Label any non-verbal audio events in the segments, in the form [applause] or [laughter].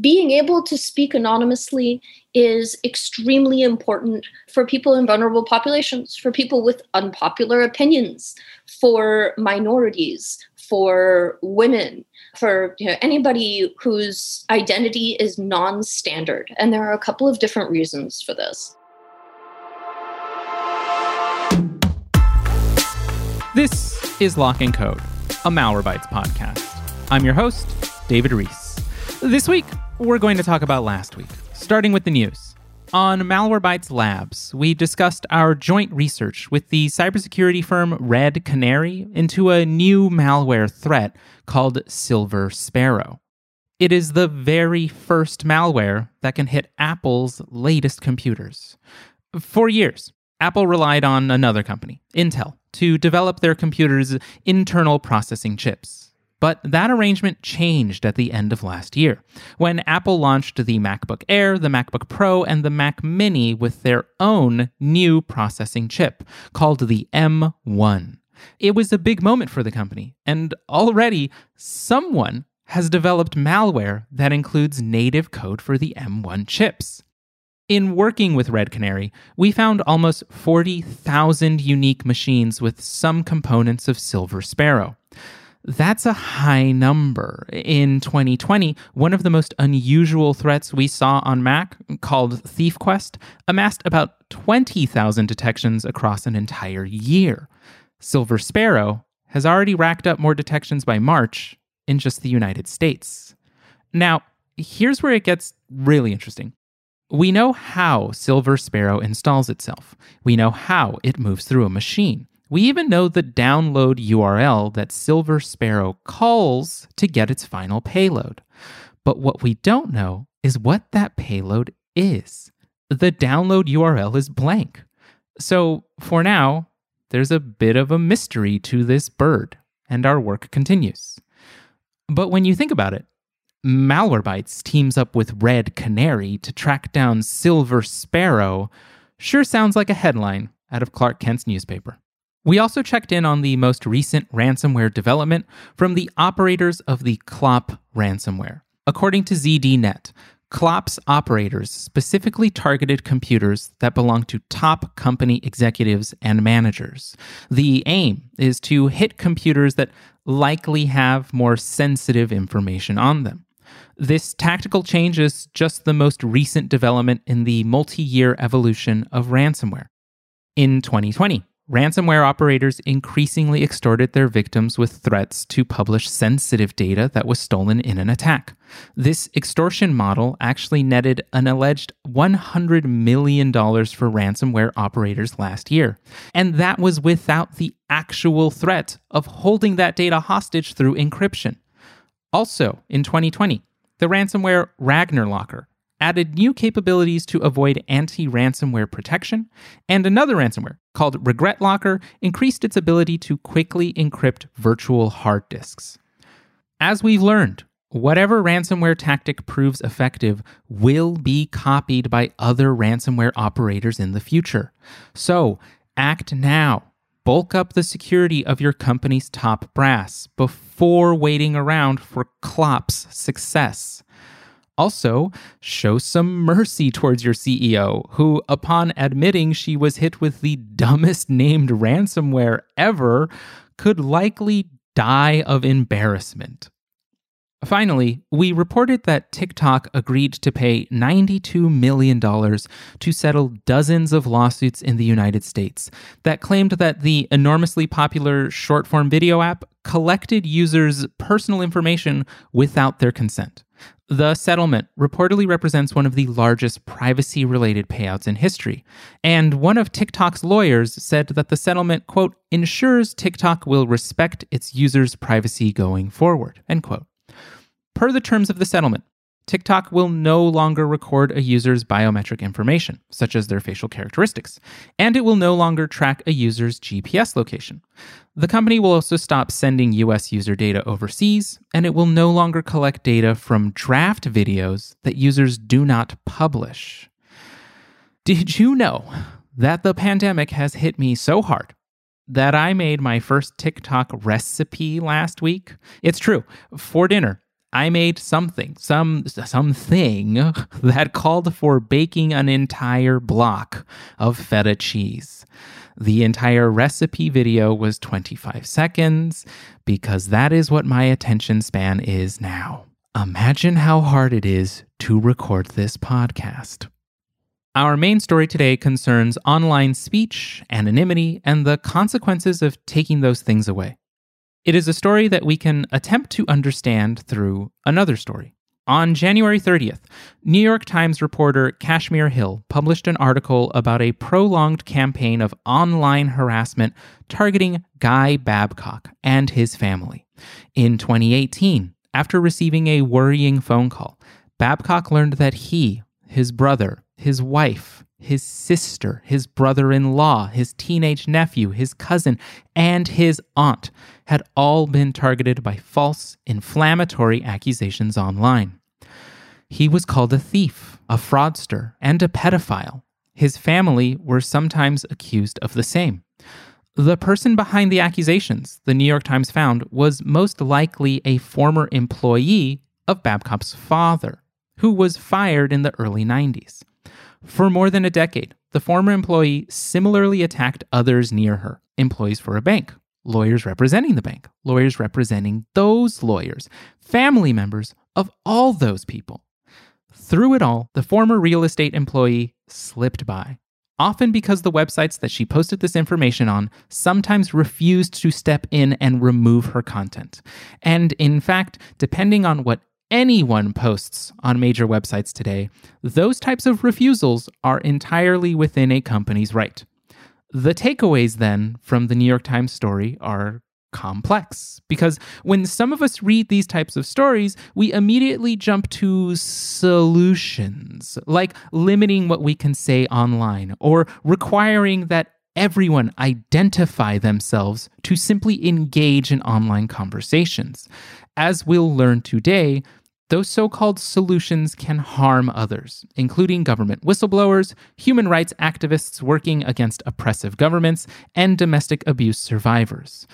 being able to speak anonymously is extremely important for people in vulnerable populations, for people with unpopular opinions, for minorities, for women, for you know, anybody whose identity is non standard. And there are a couple of different reasons for this. This is Lock and Code, a Malwarebytes podcast. I'm your host, David Ruiz. This week, we're going to talk about last week, starting with the news. On Malwarebytes Labs, we discussed our joint research with the cybersecurity firm Red Canary into a new malware threat called Silver Sparrow. It is the very first malware that can hit Apple's latest computers. For years, Apple relied on another company, Intel, to develop their computer's internal processing chips. But that arrangement changed at the end of last year when Apple launched the MacBook Air, the MacBook Pro, and the Mac Mini with their own new processing chip called the M1. It was a big moment for the company, and already someone has developed malware that includes native code for the M1 chips. In working with Red Canary, we found almost 40,000 unique machines with some components of Silver Sparrow. That's a high number. In 2020, one of the most unusual threats we saw on Mac, called ThiefQuest, amassed about 20,000 detections across an entire year. Silver Sparrow has already racked up more detections by March in just the United States. Now, here's where it gets really interesting. We know how Silver Sparrow installs itself. We know how it moves through a machine. We even know the download URL that Silver Sparrow calls to get its final payload. But what we don't know is what that payload is. The download URL is blank. So for now, there's a bit of a mystery to this bird, and our work continues. But when you think about it, Malwarebytes teams up with Red Canary to track down Silver Sparrow sure sounds like a headline out of Clark Kent's newspaper. We also checked in on the most recent ransomware development from the operators of the Clop ransomware. According to ZDNet, Clop's operators specifically targeted computers that belong to top company executives and managers. The aim is to hit computers that likely have more sensitive information on them. This tactical change is just the most recent development in the multi year evolution of ransomware. In 2020, Ransomware operators increasingly extorted their victims with threats to publish sensitive data that was stolen in an attack. This extortion model actually netted an alleged $100 million for ransomware operators last year. And that was without the actual threat of holding that data hostage through encryption. Also, in 2020, the ransomware RagnarLocker added new capabilities to avoid anti ransomware protection, and another ransomware called Regret Locker increased its ability to quickly encrypt virtual hard disks. As we've learned, whatever ransomware tactic proves effective will be copied by other ransomware operators in the future. So, act now. Bulk up the security of your company's top brass before waiting around for Clop's success. Also, show some mercy towards your CEO, who, upon admitting she was hit with the dumbest named ransomware ever, could likely die of embarrassment. Finally, we reported that TikTok agreed to pay $92 million to settle dozens of lawsuits in the United States that claimed that the enormously popular short form video app collected users' personal information without their consent. The settlement reportedly represents one of the largest privacy related payouts in history. And one of TikTok's lawyers said that the settlement, quote, ensures TikTok will respect its users' privacy going forward, end quote. Per the terms of the settlement, TikTok will no longer record a user's biometric information, such as their facial characteristics, and it will no longer track a user's GPS location. The company will also stop sending US user data overseas, and it will no longer collect data from draft videos that users do not publish. Did you know that the pandemic has hit me so hard that I made my first TikTok recipe last week? It's true. For dinner, I made something, some something [laughs] that called for baking an entire block of feta cheese. The entire recipe video was 25 seconds because that is what my attention span is now. Imagine how hard it is to record this podcast. Our main story today concerns online speech, anonymity, and the consequences of taking those things away. It is a story that we can attempt to understand through another story. On January 30th, New York Times reporter Kashmir Hill published an article about a prolonged campaign of online harassment targeting Guy Babcock and his family. In 2018, after receiving a worrying phone call, Babcock learned that he, his brother, his wife, his sister, his brother in law, his teenage nephew, his cousin, and his aunt had all been targeted by false, inflammatory accusations online. He was called a thief, a fraudster, and a pedophile. His family were sometimes accused of the same. The person behind the accusations, the New York Times found, was most likely a former employee of Babcock's father, who was fired in the early 90s. For more than a decade, the former employee similarly attacked others near her, employees for a bank, lawyers representing the bank, lawyers representing those lawyers, family members of all those people. Through it all, the former real estate employee slipped by often because the websites that she posted this information on sometimes refused to step in and remove her content. And in fact, depending on what anyone posts on major websites today, those types of refusals are entirely within a company's right. The takeaways then from the New York Times story are complex because when some of us read these types of stories, we immediately jump to solutions, like limiting what we can say online or requiring that everyone identify themselves to simply engage in online conversations. As we'll learn today, those so called solutions can harm others, including government whistleblowers, human rights activists working against oppressive governments, and domestic abuse survivors.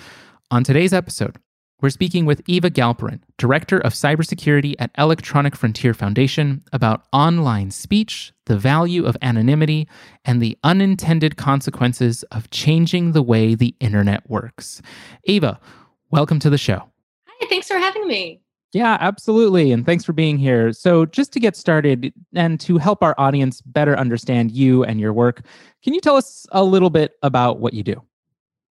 On today's episode, we're speaking with Eva Galperin, Director of Cybersecurity at Electronic Frontier Foundation, about online speech, the value of anonymity, and the unintended consequences of changing the way the internet works. Eva, welcome to the show. Hi, thanks for having me. Yeah, absolutely. And thanks for being here. So, just to get started and to help our audience better understand you and your work, can you tell us a little bit about what you do?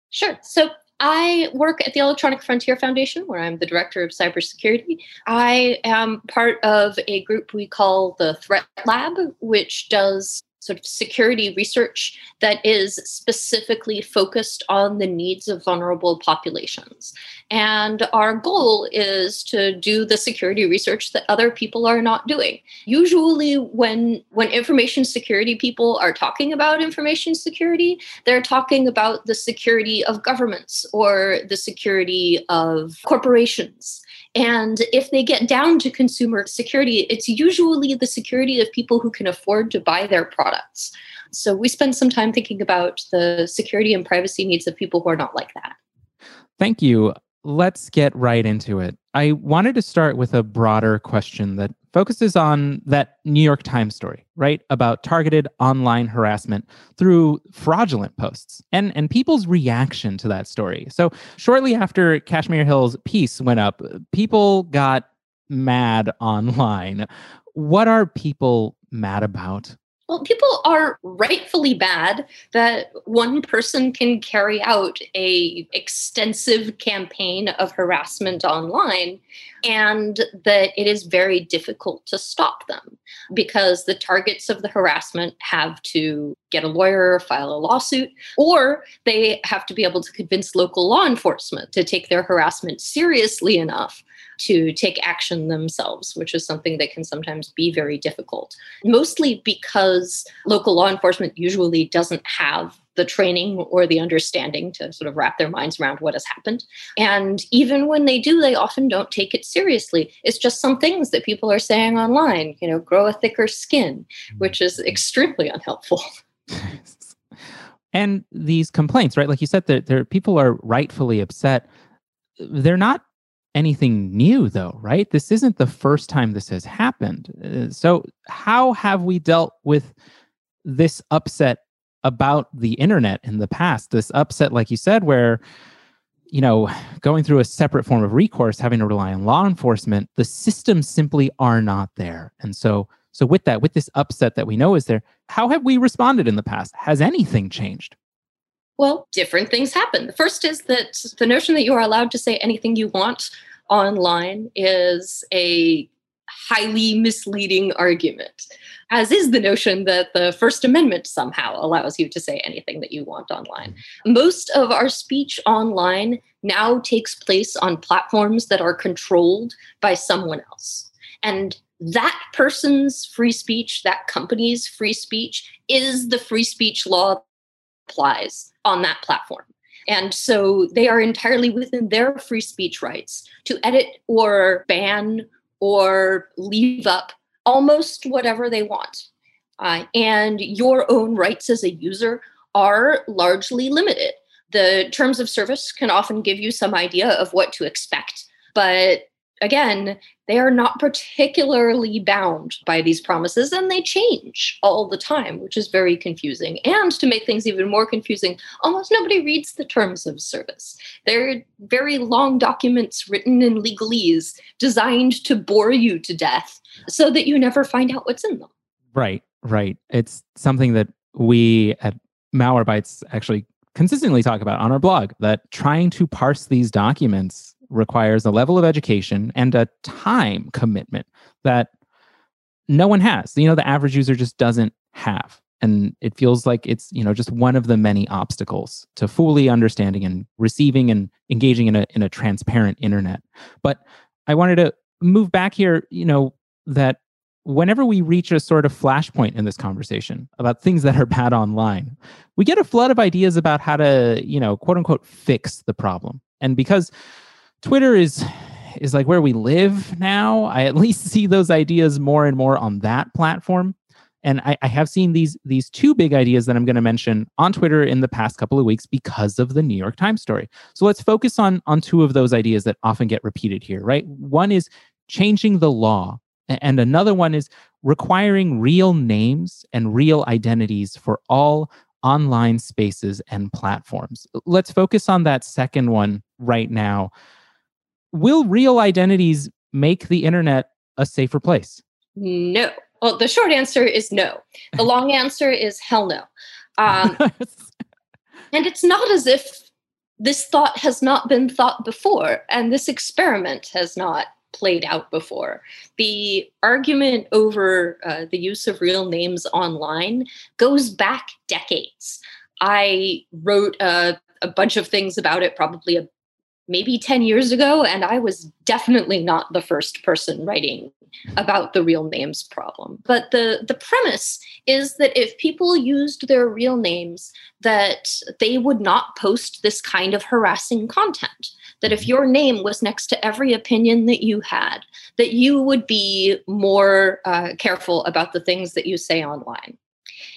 Sure. So, I work at the Electronic Frontier Foundation, where I'm the director of cybersecurity. I am part of a group we call the Threat Lab, which does sort of security research that is specifically focused on the needs of vulnerable populations. And our goal is to do the security research that other people are not doing. Usually when when information security people are talking about information security, they're talking about the security of governments or the security of corporations. And if they get down to consumer security, it's usually the security of people who can afford to buy their products. So we spend some time thinking about the security and privacy needs of people who are not like that. Thank you. Let's get right into it. I wanted to start with a broader question that focuses on that New York Times story, right? About targeted online harassment through fraudulent posts and, and people's reaction to that story. So, shortly after Kashmir Hill's piece went up, people got mad [laughs] online. What are people mad about? Well, people are rightfully bad that one person can carry out a extensive campaign of harassment online and that it is very difficult to stop them because the targets of the harassment have to get a lawyer, file a lawsuit, or they have to be able to convince local law enforcement to take their harassment seriously enough to take action themselves, which is something that can sometimes be very difficult. Mostly because local law enforcement usually doesn't have the training or the understanding to sort of wrap their minds around what has happened. And even when they do, they often don't take it seriously. It's just some things that people are saying online, you know, grow a thicker skin, which is mm-hmm. extremely unhelpful. [laughs] and these complaints, right? Like you said, that there people are rightfully upset. They're not anything new, though, right? This isn't the first time this has happened. Uh, so, how have we dealt with this upset about the internet in the past? This upset, like you said, where you know, going through a separate form of recourse, having to rely on law enforcement, the systems simply are not there. And so, so with that, with this upset that we know is there, how have we responded in the past? Has anything changed? Well, different things happen. The first is that the notion that you are allowed to say anything you want online is a highly misleading argument, as is the notion that the First Amendment somehow allows you to say anything that you want online. Most of our speech online now takes place on platforms that are controlled by someone else. And that person's free speech, that company's free speech, is the free speech law applies on that platform. And so they are entirely within their free speech rights to edit or ban or leave up almost whatever they want. Uh, and your own rights as a user are largely limited. The terms of service can often give you some idea of what to expect, but again, they are not particularly bound by these promises and they change all the time, which is very confusing. And to make things even more confusing, almost nobody reads the terms of service. They're very long documents written in legalese designed to bore you to death so that you never find out what's in them. Right, right. It's something that we at Malwarebytes actually consistently talk about on our blog that trying to parse these documents requires a level of education and a time commitment that no one has. You know, the average user just doesn't have. And it feels like it's, you know, just one of the many obstacles to fully understanding and receiving and engaging in a in a transparent internet. But I wanted to move back here, you know, that whenever we reach a sort of flashpoint in this conversation about things that are bad online, we get a flood of ideas about how to, you know, quote unquote fix the problem. And because Twitter is is like where we live now. I at [laughs] least see those ideas more and more on that platform. And I, I have seen these these two big ideas that I'm going to mention on Twitter in the past couple of weeks because of the New York Times story. So let's focus on on two of those ideas that often get repeated here, right? One is changing the law, and another one is requiring real names and real identities for all online spaces and platforms. Let's focus on that second one right now will real identities make the internet a safer place? No. Well, the short answer is no. The long [laughs] answer is hell no. Um, [laughs] and it's not as if this thought has not been thought before and this experiment has not played out before. The argument over uh, the use of real names online goes back decades. I wrote a, a bunch of things about it probably a, maybe 10 years ago, and I was definitely not the first person writing about the real names problem. But the, the premise is that if people used their real names, that they would not post this kind of harassing content. That if your name was next to every opinion that you had, that you would be more uh, careful about the things that you say online.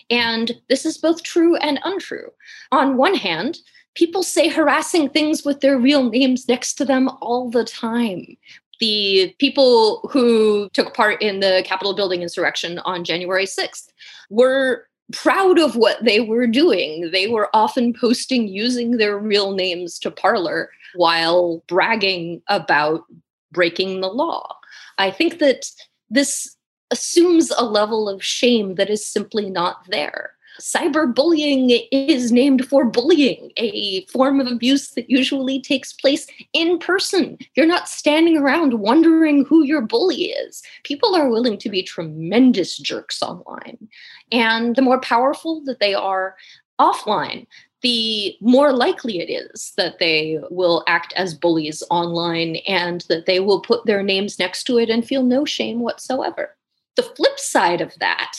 And this is both true and untrue. On one hand, people say harassing things with their real names next to them all the time. The people who took part in the Capitol building insurrection on January 6th were proud of what they were doing. They were often posting using their real names to Parler while bragging about breaking the law. I think that this assumes a level of shame that is simply not there cyberbullying is named for bullying, a form of abuse that usually takes place in person. You're not standing around wondering who your bully is. People are willing to be tremendous jerks online. And the more powerful that they are offline, the more likely it is that they will act as bullies online and that they will put their names next to it and feel no shame whatsoever. The flip side of that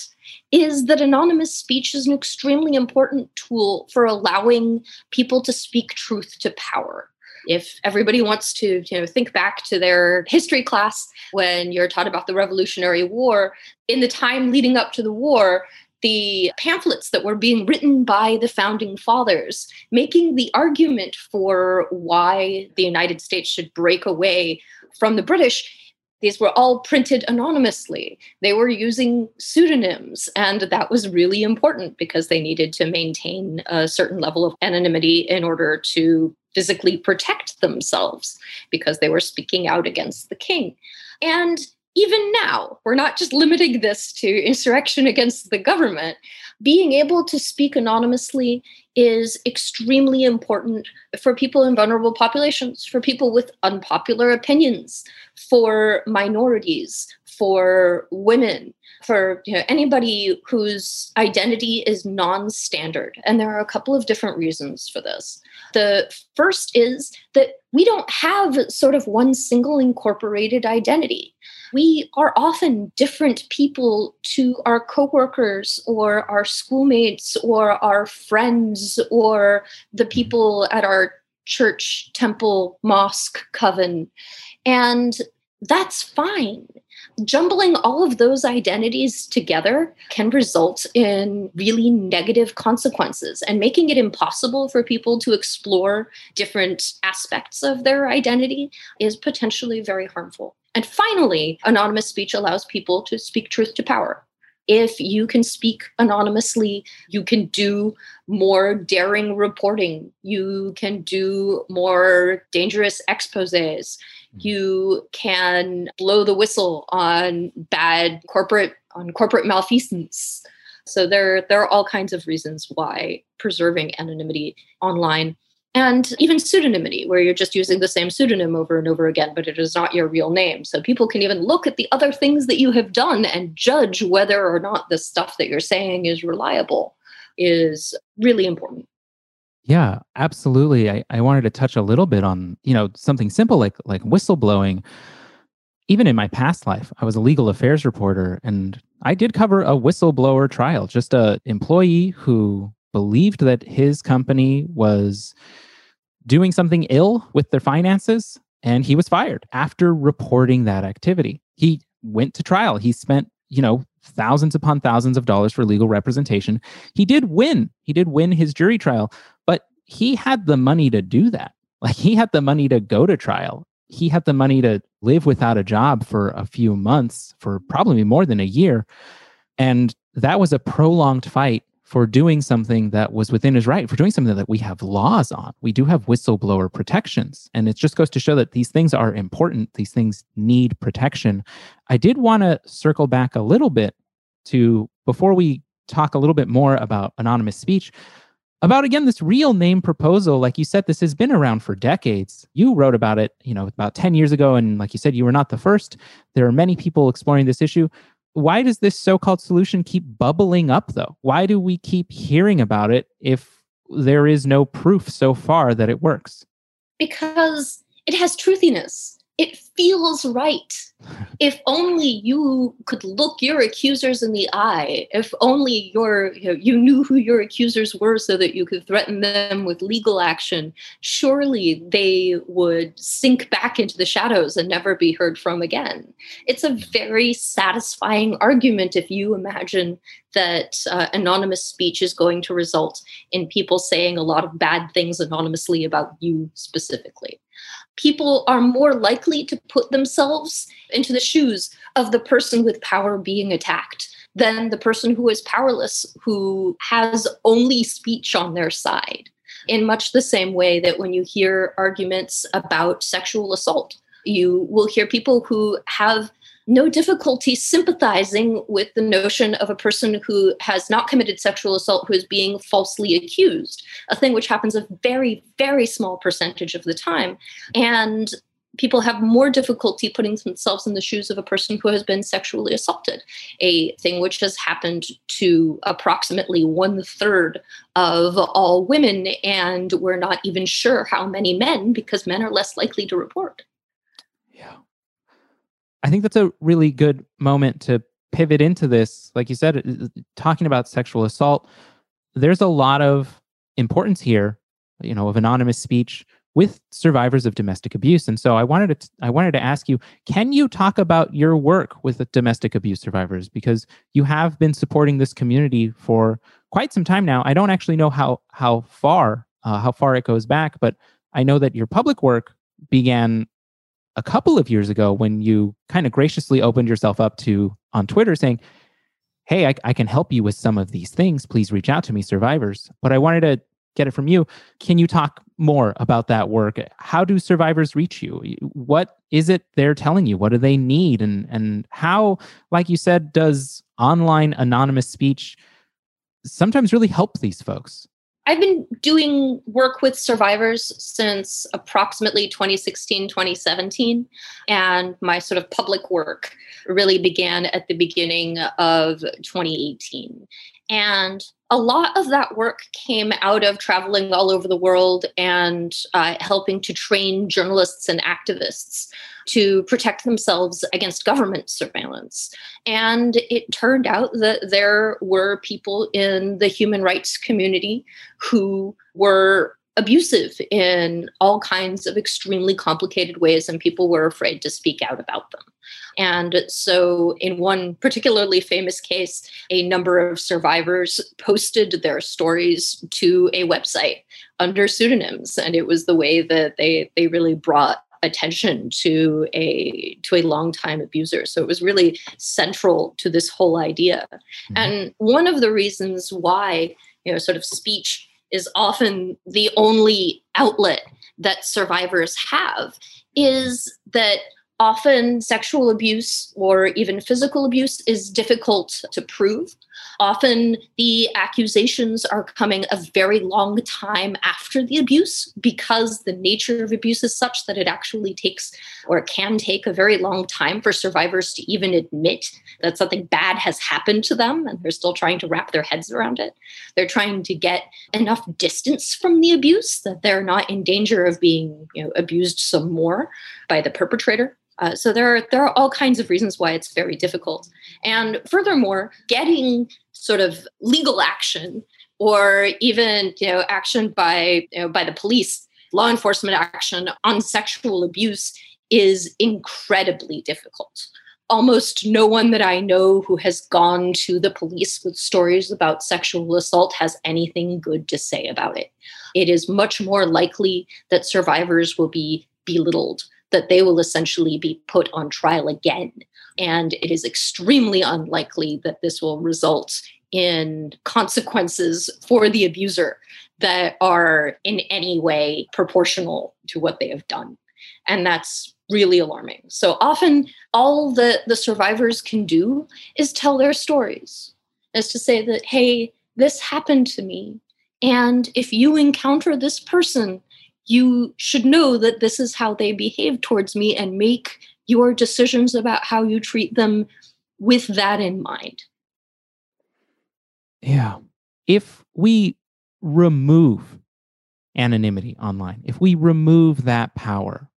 is that anonymous speech is an extremely important tool for allowing people to speak truth to power if everybody wants to you know think back to their history class when you're taught about the revolutionary war in the time leading up to the war the pamphlets that were being written by the founding fathers, making the argument for why the United States should break away from the British. These were all printed anonymously. They were using pseudonyms, and that was really important because they needed to maintain a certain level of anonymity in order to physically protect themselves because they were speaking out against the king. And even now, we're not just limiting this to insurrection against the government. Being able to speak anonymously is extremely important for people in vulnerable populations, for people with unpopular opinions, for minorities, for women, for you know, anybody whose identity is non standard. And there are a couple of different reasons for this. The first is that we don't have sort of one single incorporated identity we are often different people to our coworkers or our schoolmates or our friends or the people at our church, temple, mosque, coven. And that's fine. Jumbling all of those identities together can result in really negative consequences and making it impossible for people to explore different aspects of their identity is potentially very harmful. And finally, anonymous speech allows people to speak truth to power. If you can speak anonymously, you can do more daring reporting. You can do more dangerous exposes. Hmm. You can blow the whistle on bad corporate on corporate malfeasance. So there, there are all kinds of reasons why preserving anonymity online and even pseudonymity, where you're just using the same pseudonym over and over again, but it is not your real name. So people can even look at the other things that you have done and judge whether or not the stuff that you're saying is reliable, is really important. Yeah, absolutely. I, I wanted to touch a little bit on, you know, something simple like like whistleblowing. Even in my past life, I was a legal affairs reporter and I did cover a whistleblower trial, just a employee who believed that his company was doing something ill with their finances and he was fired after reporting that activity. He went to trial. He spent, you know, thousands upon thousands of dollars for legal representation. He did win. He did win his jury trial, he had the money to do that. Like he had the money to go to trial. He had the money to live without a job for a few months, for probably more than a year. And that was a prolonged fight for doing something that was within his right, for doing something that we have laws on. We do have whistleblower protections. And it just goes to show that these things are important. These things need protection. I did want to circle back a little bit to before we talk a little bit more about anonymous speech. About again, this real name proposal, like you said, this has been around for decades. You wrote about it, you know, about 10 years ago. And like you said, you were not the first. There are many people exploring this issue why does this so-called solution keep bubbling up though why do we keep hearing about it if there is no proof so far that it works because it has truthiness it feels right. If only you could look your accusers in the eye. If only your you, know, you knew who your accusers were so that you could threaten them with legal action. Surely they would sink back into the shadows and never be heard from again. It's a very satisfying argument if you imagine that uh, anonymous speech is going to result in people saying a lot of bad things anonymously about you specifically people are more likely to put themselves into the shoes of the person with power being attacked than the person who is powerless, who has only speech on their side. In much the same way that when you hear arguments about sexual assault, you will hear people who have no difficulty sympathizing with the notion of a person who has not committed sexual assault who is being falsely accused, a thing which happens a very, very small percentage of the time. And people have more difficulty putting themselves in the shoes of a person who has been sexually assaulted, a thing which has happened to approximately one third of all women. And we're not even sure how many men because men are less likely to report. I think that's a really good moment to pivot into this. Like you said, talking about sexual assault, there's a lot of importance here, you know, of anonymous speech with survivors of domestic abuse. And so I wanted to I wanted to ask you, can you talk about your work with domestic abuse survivors because you have been supporting this community for quite some time now. I don't actually know how how far uh, how far it goes back, but I know that your public work began a couple of years ago when you kind of graciously opened yourself up to on Twitter saying, Hey, I, I, can help you with some of these things. Please reach out to me, survivors. But I wanted to get it from you. Can you talk more about that work? How do survivors reach you? What is it they're telling you? What do they need? And and how, like you said, does online anonymous speech sometimes really help these folks? I've been doing work with survivors since approximately 2016, 2017. And my sort of public work really began at the beginning of 2018. And a lot of that work came out of traveling all over the world and uh, helping to train journalists and activists to protect themselves against government surveillance. And it turned out that there were people in the human rights community who were abusive in all kinds of extremely complicated ways, and people were afraid to speak out about them. And so, in one particularly famous case, a number of survivors posted their stories to a website under pseudonyms, and it was the way that they they really brought attention to a to a longtime abuser so it was really central to this whole idea mm-hmm. and one of the reasons why you know sort of speech is often the only outlet that survivors have is that often sexual abuse or even physical abuse is difficult to prove Often the accusations are coming a very long time after the abuse because the nature of abuse is such that it actually takes or can take a very long time for survivors to even admit that something bad has happened to them and they're still trying to wrap their heads around it. They're trying to get enough distance from the abuse that they're not in danger of being you know, abused some more by the perpetrator. Uh, so there are there are all kinds of reasons why it's very difficult. And furthermore, getting sort of legal action or even you know action by you know, by the police, law enforcement action on sexual abuse is incredibly difficult. Almost no one that I know who has gone to the police with stories about sexual assault has anything good to say about it. It is much more likely that survivors will be belittled that they will essentially be put on trial again. And it is extremely unlikely that this will result in consequences for the abuser that are in any way proportional to what they have done. And that's really alarming. So often, all that the survivors can do is tell their stories, is to say that, hey, this happened to me. And if you encounter this person, you should know that this is how they behave towards me and make your decisions about how you treat them with that in mind. Yeah. If we remove anonymity online, if we remove that power,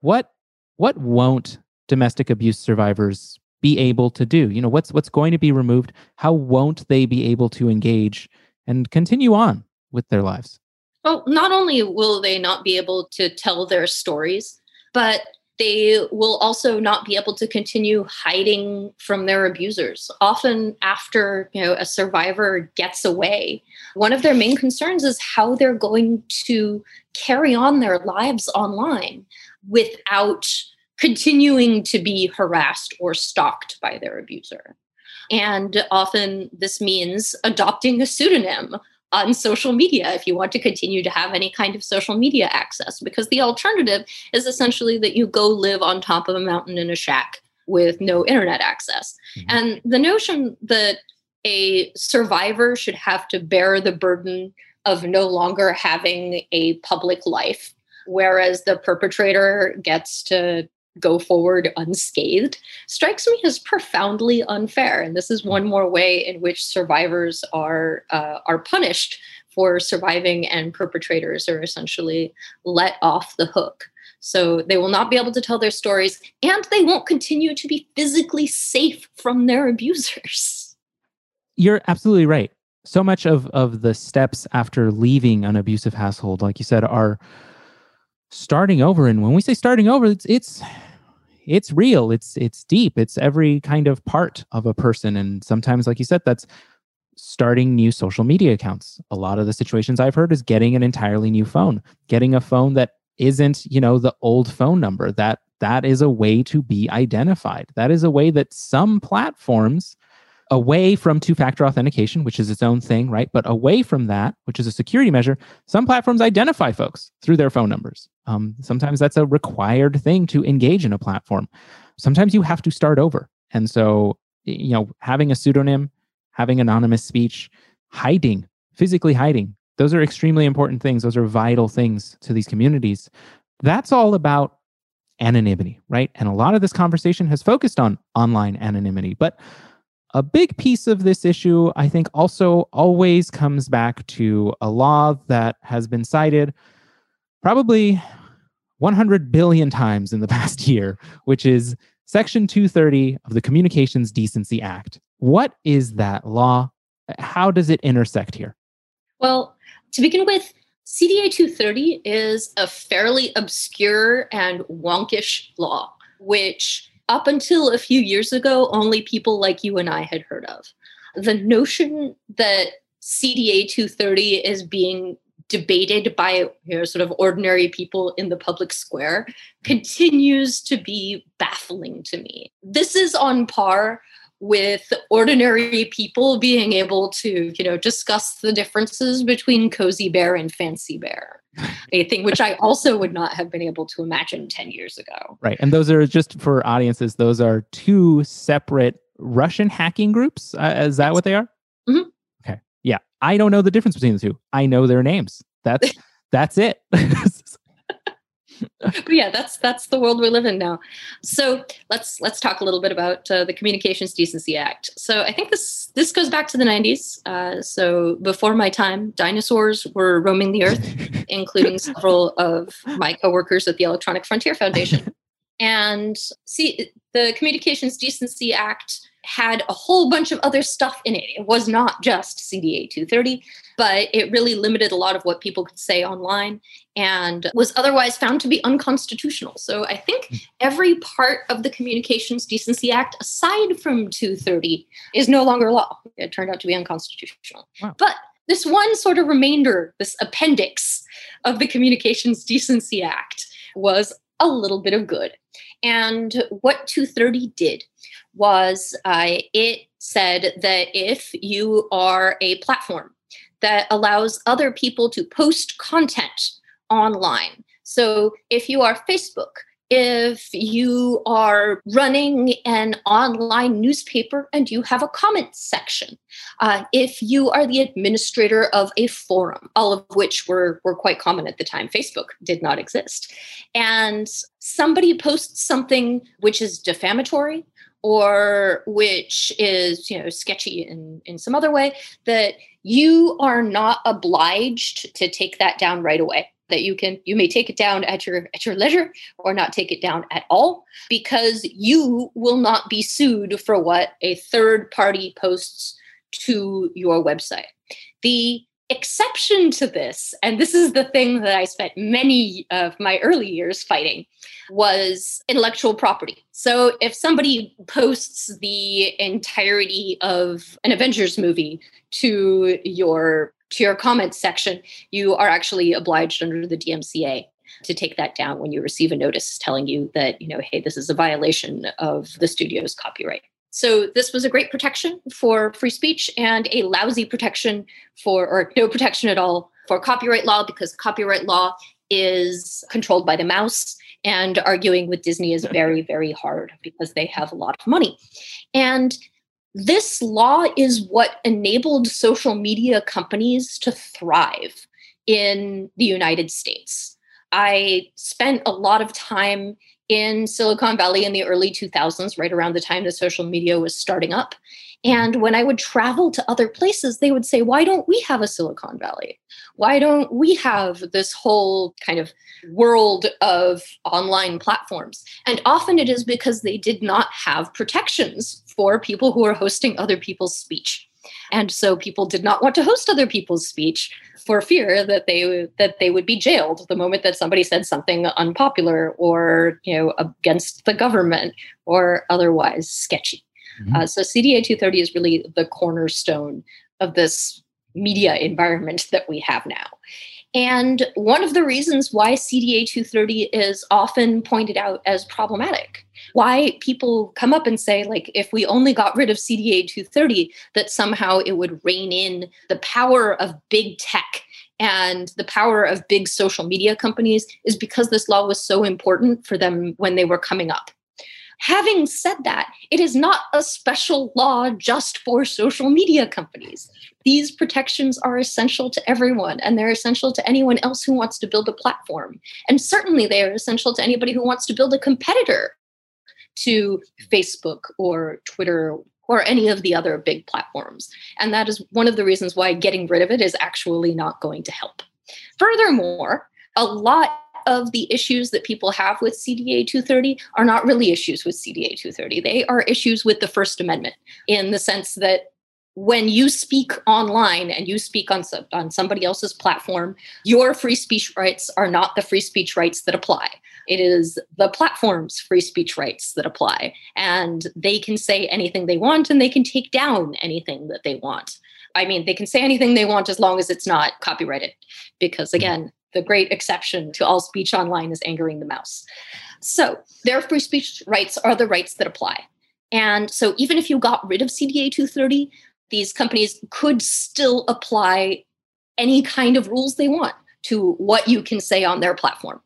what what won't domestic abuse survivors be able to do? You know, what's what's going to be removed? How won't they be able to engage and continue on with their lives? Well, not only will they not be able to tell their stories, but they will also not be able to continue hiding from their abusers. Often, after you know a survivor gets away, one of their main concerns is how they're going to carry on their lives online without continuing to be harassed or stalked by their abuser. And often this means adopting a pseudonym on social media if you want to continue to have any kind of social media access because the alternative is essentially that you go live on top of a mountain in a shack with no internet access mm-hmm. and the notion that a survivor should have to bear the burden of no longer having a public life whereas the perpetrator gets to go forward unscathed strikes me as profoundly unfair. And this is one more way in which survivors are uh, are punished for surviving and perpetrators are essentially let off the hook. So they will not be able to tell their stories and they won't continue to be physically safe from their abusers. You're absolutely right. So much of of the steps after leaving an abusive household like you said are starting over. And when we say starting over, it's it's it's real. It's it's deep. It's every kind of part of a person. And sometimes, like you said, that's starting new social media accounts. A lot of the situations I've heard is getting an entirely new phone, getting a phone that isn't, you know, the old phone number. That that is a way to be identified. That is a way that some platforms away from two factor authentication, which is its own thing, right? But away from that, which is a security measure, some platforms identify folks through their phone numbers. Um, sometimes that's a required thing to engage in a platform. Sometimes you have to start over. And so, you know, having a pseudonym, having anonymous speech, hiding, physically hiding, those are extremely important things. Those are vital things to these communities. That's all about anonymity, right? And a lot of this conversation has focused on online anonymity. But a big piece of this issue, I think, also always comes back to a law that has been cited probably 100 billion times in the [laughs] past year, which is Section 230 of the Communications Decency Act. What is that law? How does it intersect here? Well, to begin with, CDA 230 is a fairly obscure and wonkish law, which up until a few years ago, only people like you and I had heard of. The notion that CDA 230 is being debated by you know sort of ordinary people in the public square continues to be baffling to me. This is on par with ordinary people being able to, you know, discuss the differences between cozy bear and fancy bear. [laughs] A thing which I also would not have been able to imagine 10 years ago. Right. And those are just for audiences, those are two separate Russian hacking groups. Uh, is that what they are? Mm-hmm. I don't know the difference between the two. I know their names. That's [laughs] that's it. [laughs] yeah, that's that's the world we live in now. So let's let's talk a little bit about uh, the Communications Decency Act. So I think this this goes back to the '90s. Uh, so before my time, dinosaurs were roaming the earth, [laughs] including several of my coworkers at the Electronic Frontier Foundation. And see, the Communications Decency Act had a whole bunch of other stuff in it. It was not just CDA 230, but it really limited a lot of what people could say online and was otherwise found to be unconstitutional. So I think hmm. every part of the Communications Decency Act, aside from 230, is no longer law. It turned out to be unconstitutional. Wow. But this one sort of remainder, this appendix of the Communications Decency Act, was a little bit of good. And what 230 did was uh, it said that if you are a platform that allows other people to post content online, so if you are Facebook, if you are running an online newspaper and you have a comment section, uh, if you are the administrator of a forum, all of which were, were quite common at the time, Facebook did not exist, and somebody posts something which is defamatory or which is you know sketchy in in some other way that you are not obliged to take that down right away. That you can you may take it down at your at your leisure or not take it down at all because you will not be sued for what a third party posts to your website. The exception to this, and this is the thing that I spent many of my early years fighting, was intellectual property. So if somebody posts the entirety of an Avengers movie to your to your comments section, you are actually obliged under the DMCA to take that down when you receive a notice telling you that, you know, hey, this is a violation of the studio's copyright. So this was a great protection for free speech and a lousy protection for, or no protection at all for copyright law because copyright law is controlled by the mouse and arguing with Disney is [laughs] very, very hard because they have a lot of money. And this law is what enabled social media companies to thrive in the United States. I spent a lot of time in Silicon Valley in the early 2000s, right around the time the social media was starting up. And when I would travel to other places, they would say, Why don't we have a Silicon Valley? Why don't we have this whole kind of world of online platforms? And often it is because they did not have protections for people who are hosting other people's speech. And so people did not want to host other people's speech for fear that they that they would be jailed the moment that somebody said something unpopular or you know against the government or otherwise sketchy. Mm-hmm. Uh, so CDA 230 is really the cornerstone of this media environment that we have now. And one of the reasons why CDA 230 is often pointed out as problematic, why people come up and say, like, if we only got rid of CDA 230, that somehow it would rein in the power of big tech and the power of big social media companies, is because this law was so important for them when they were coming up. Having said that, it is not a special law just for social media companies. These protections are essential to everyone, and they're essential to anyone else who wants to build a platform. And certainly they are essential to anybody who wants to build a competitor to Facebook or Twitter or any of the other big platforms. And that is one of the reasons why getting rid of it is actually not going to help. Furthermore, a lot of the issues that people have with CDA 230 are not really issues with CDA 230. They are issues with the First Amendment in the sense that when you speak online and you speak on, on somebody else's platform, your free speech rights are not the free speech rights that apply. It is the platform's free speech rights that apply. And they can say anything they want and they can take down anything that they want. I mean, they can say anything they want as long as it's not copyrighted. Because again, the great exception to all speech online is angering the mouse. So their free speech rights are the rights that apply. And so even if you got rid of CDA 230, these companies could still apply any kind of rules they want to what you can say on their platform.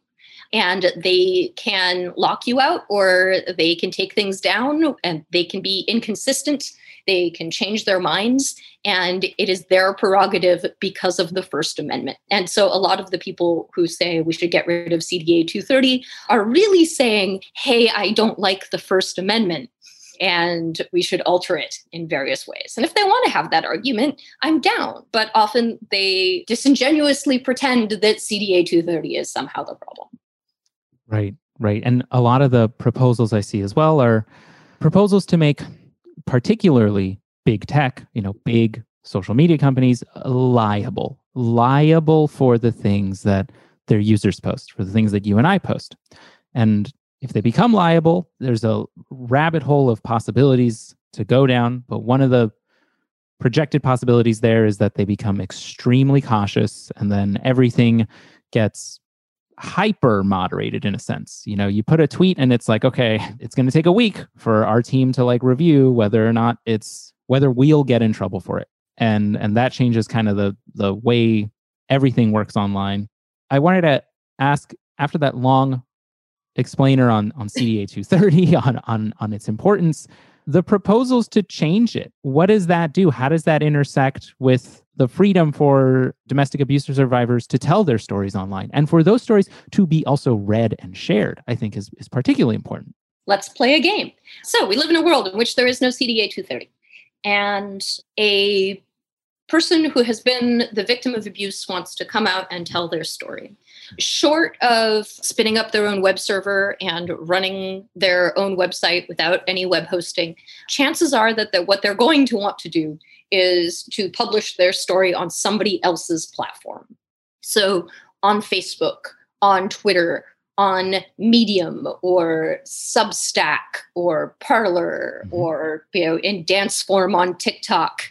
And they can lock you out or they can take things down and they can be inconsistent they can change their minds, and it is their prerogative because of the First Amendment. And so, a lot of the people who say we should get rid of CDA 230 are really saying, hey, I don't like the First Amendment and we should alter it in various ways. And if they want to have that argument, I'm down. But often they disingenuously pretend that CDA 230 is somehow the problem. Right, right. And a lot of the proposals I see as well are proposals to make particularly big tech, you know, big social media companies liable, liable for the things that their users post, for the things that you and I post. And if they become liable, there's a rabbit hole of possibilities to go down. But one of the projected possibilities there is that they become extremely cautious and then everything gets hyper moderated in a sense. You know, you put a tweet and it's like, okay, [laughs] it's going to take a week for our team to like review whether or not it's whether we'll get in trouble for it. And and that changes kind of the the way everything works online. I wanted to ask after that long explainer on on CDA 230 [laughs] on on on its importance, the proposals to change it. What does that do? How does that intersect with the freedom for domestic abuse survivors to tell their stories online and for those stories to be also read and shared, I think is, is particularly important. Let's play a game. So we live in a world in which there is no CDA 230. And a person who has been the victim of abuse wants to come out and tell their story. Short of spinning up their own web server and running their own website without any web hosting, chances are that, what they're going to want to do is to publish their story on somebody else's platform. So on Facebook, on Twitter, on Medium or Substack or Parler mm-hmm. or you know in dance form on TikTok.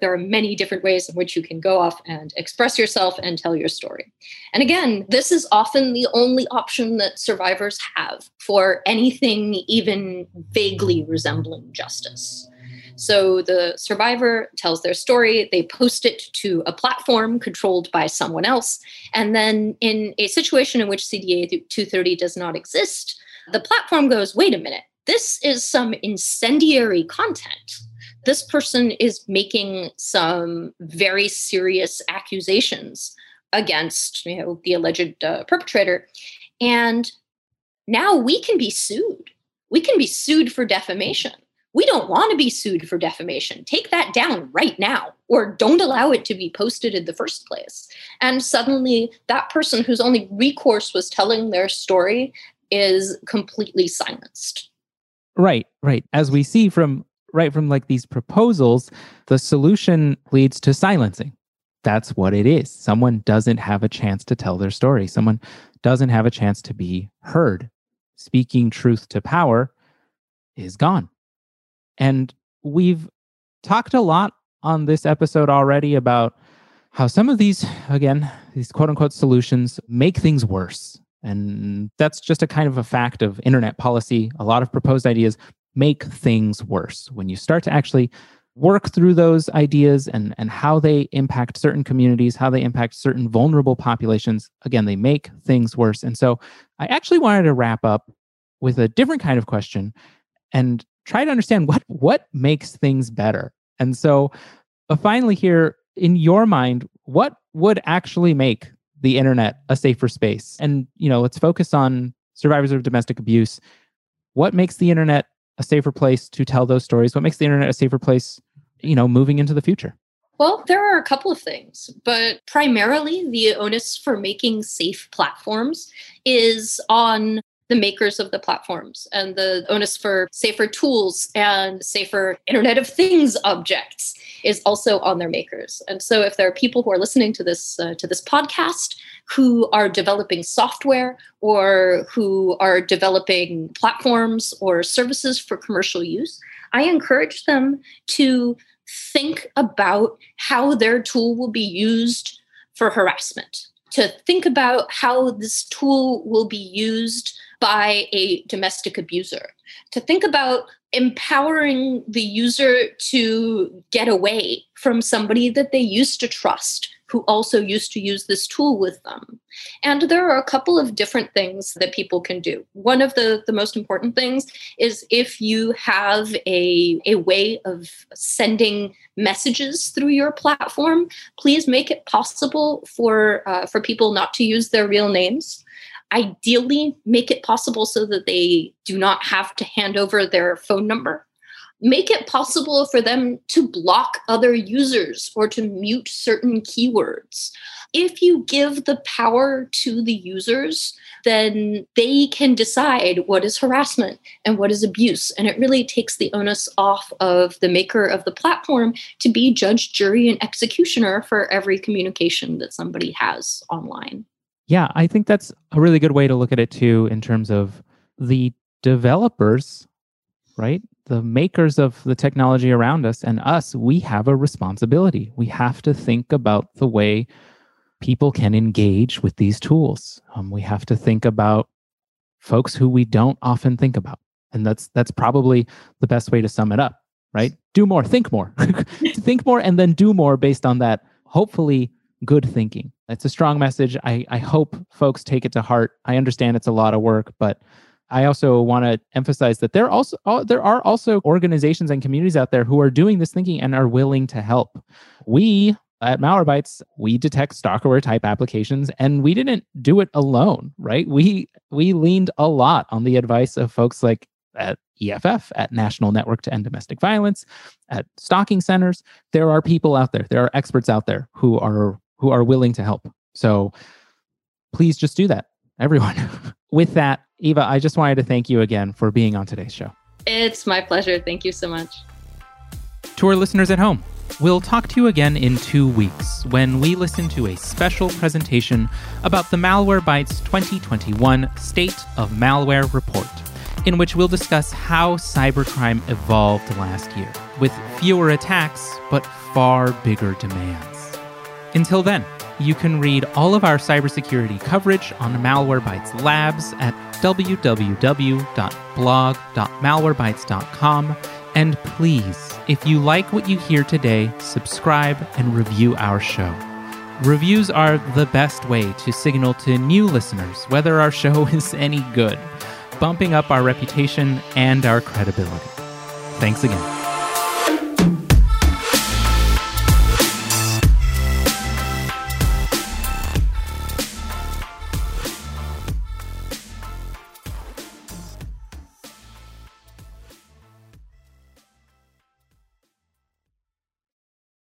There are many different ways in which you can go off and express yourself and tell your story. And again, this is often the only option that survivors have for anything even vaguely resembling justice. So the survivor tells their story, they post it to a platform controlled by someone else. And then in a situation in which CDA 230 does not exist, the platform goes, wait a minute, this is some incendiary content. This person is making some very serious accusations against you know the alleged uh, perpetrator. And now we can be sued. We can be sued for defamation we don't want to be sued for defamation. Take that down right now, or don't allow it to be posted in the first place. And suddenly, that person whose only recourse was telling their story is completely silenced. Right, right. As we see from right from like these proposals, the solution leads to silencing. That's what it is. Someone doesn't have a chance to tell their story. Someone doesn't have a chance to be heard. Speaking truth to power is gone. And we've talked a lot on this episode already about how some of these, again, these quote unquote solutions make things worse. And that's just a kind of a fact of internet policy. A lot of proposed ideas make things worse. When you start to actually work through those ideas and, and how they impact certain communities, how they impact certain vulnerable populations, again, they make things worse. And so I actually wanted to wrap up with a different kind of question and try to understand what what makes things better. And so uh, finally here in your mind, what would actually make the internet a safer space? And you know, let's focus on survivors of domestic abuse. What makes the internet a safer place to tell those stories? What makes the internet a safer place, you know, moving into the future? Well, there are a couple of things, but primarily the onus for making safe platforms is on the makers of the platforms and the onus for safer tools and safer Internet of Things objects is also on their makers. And so if there are people who are listening to this uh, to this podcast who are developing software or who are developing platforms or services for commercial use, I encourage them to think about how their tool will be used for harassment, to think about how this tool will be used by a domestic abuser, to think about empowering the user to get away from somebody that they used to trust who also used to use this tool with them. And there are a couple of different things that people can do. One of the, the most important things is if you have a, a way of sending messages through your platform, please make it possible for, uh, for people not to use their real names ideally make it possible so that they do not have to hand over their phone number make it possible for them to block other users or to mute certain keywords. If you give the power to the users then they can decide what is harassment and what is abuse. And it really takes the onus off of the maker of the platform to be judge jury and executioner for every communication that somebody has online. Yeah, I think that's a really good way to look at it too, in terms of the developers, right? The makers of the technology around us and us, we have a responsibility. We have to think about the way people can engage with these tools. Um, we have to think about folks who we don't often think about. And that's that's probably the best way to sum it up, right? Do more, think more. [laughs] think more and then do more based on that, hopefully good thinking. It's a strong message. I, I hope folks take it to heart. I understand it's a lot of work, but I also want to emphasize that there also there are also organizations and communities out there who are doing this thinking and are willing to help. We at Malwarebytes, we detect stalkerware type applications and we didn't do it alone, right? We we leaned a lot on the advice of folks like at EFF, at National Network to End Domestic Violence, at stalking centers. There are people out there, there are experts out there who are who are willing to help. So please just do that, everyone. [laughs] With that, Eva, I just wanted to thank you again for being on today's show. It's my pleasure. Thank you so much. To our listeners at home, we'll talk to you again in two weeks when we listen to a special presentation about the Malwarebytes 2021 State of Malware Report, in which we'll discuss how cybercrime evolved last year, with fewer attacks but far bigger demands. Until then, you can read all of our cybersecurity coverage on Malwarebytes Labs at www.blog.malwarebytes.com. And please, if you like what you hear today, subscribe and review our show. Reviews are the best way to signal to new listeners whether our show [laughs] is any good, bumping up our reputation and our credibility. Thanks again.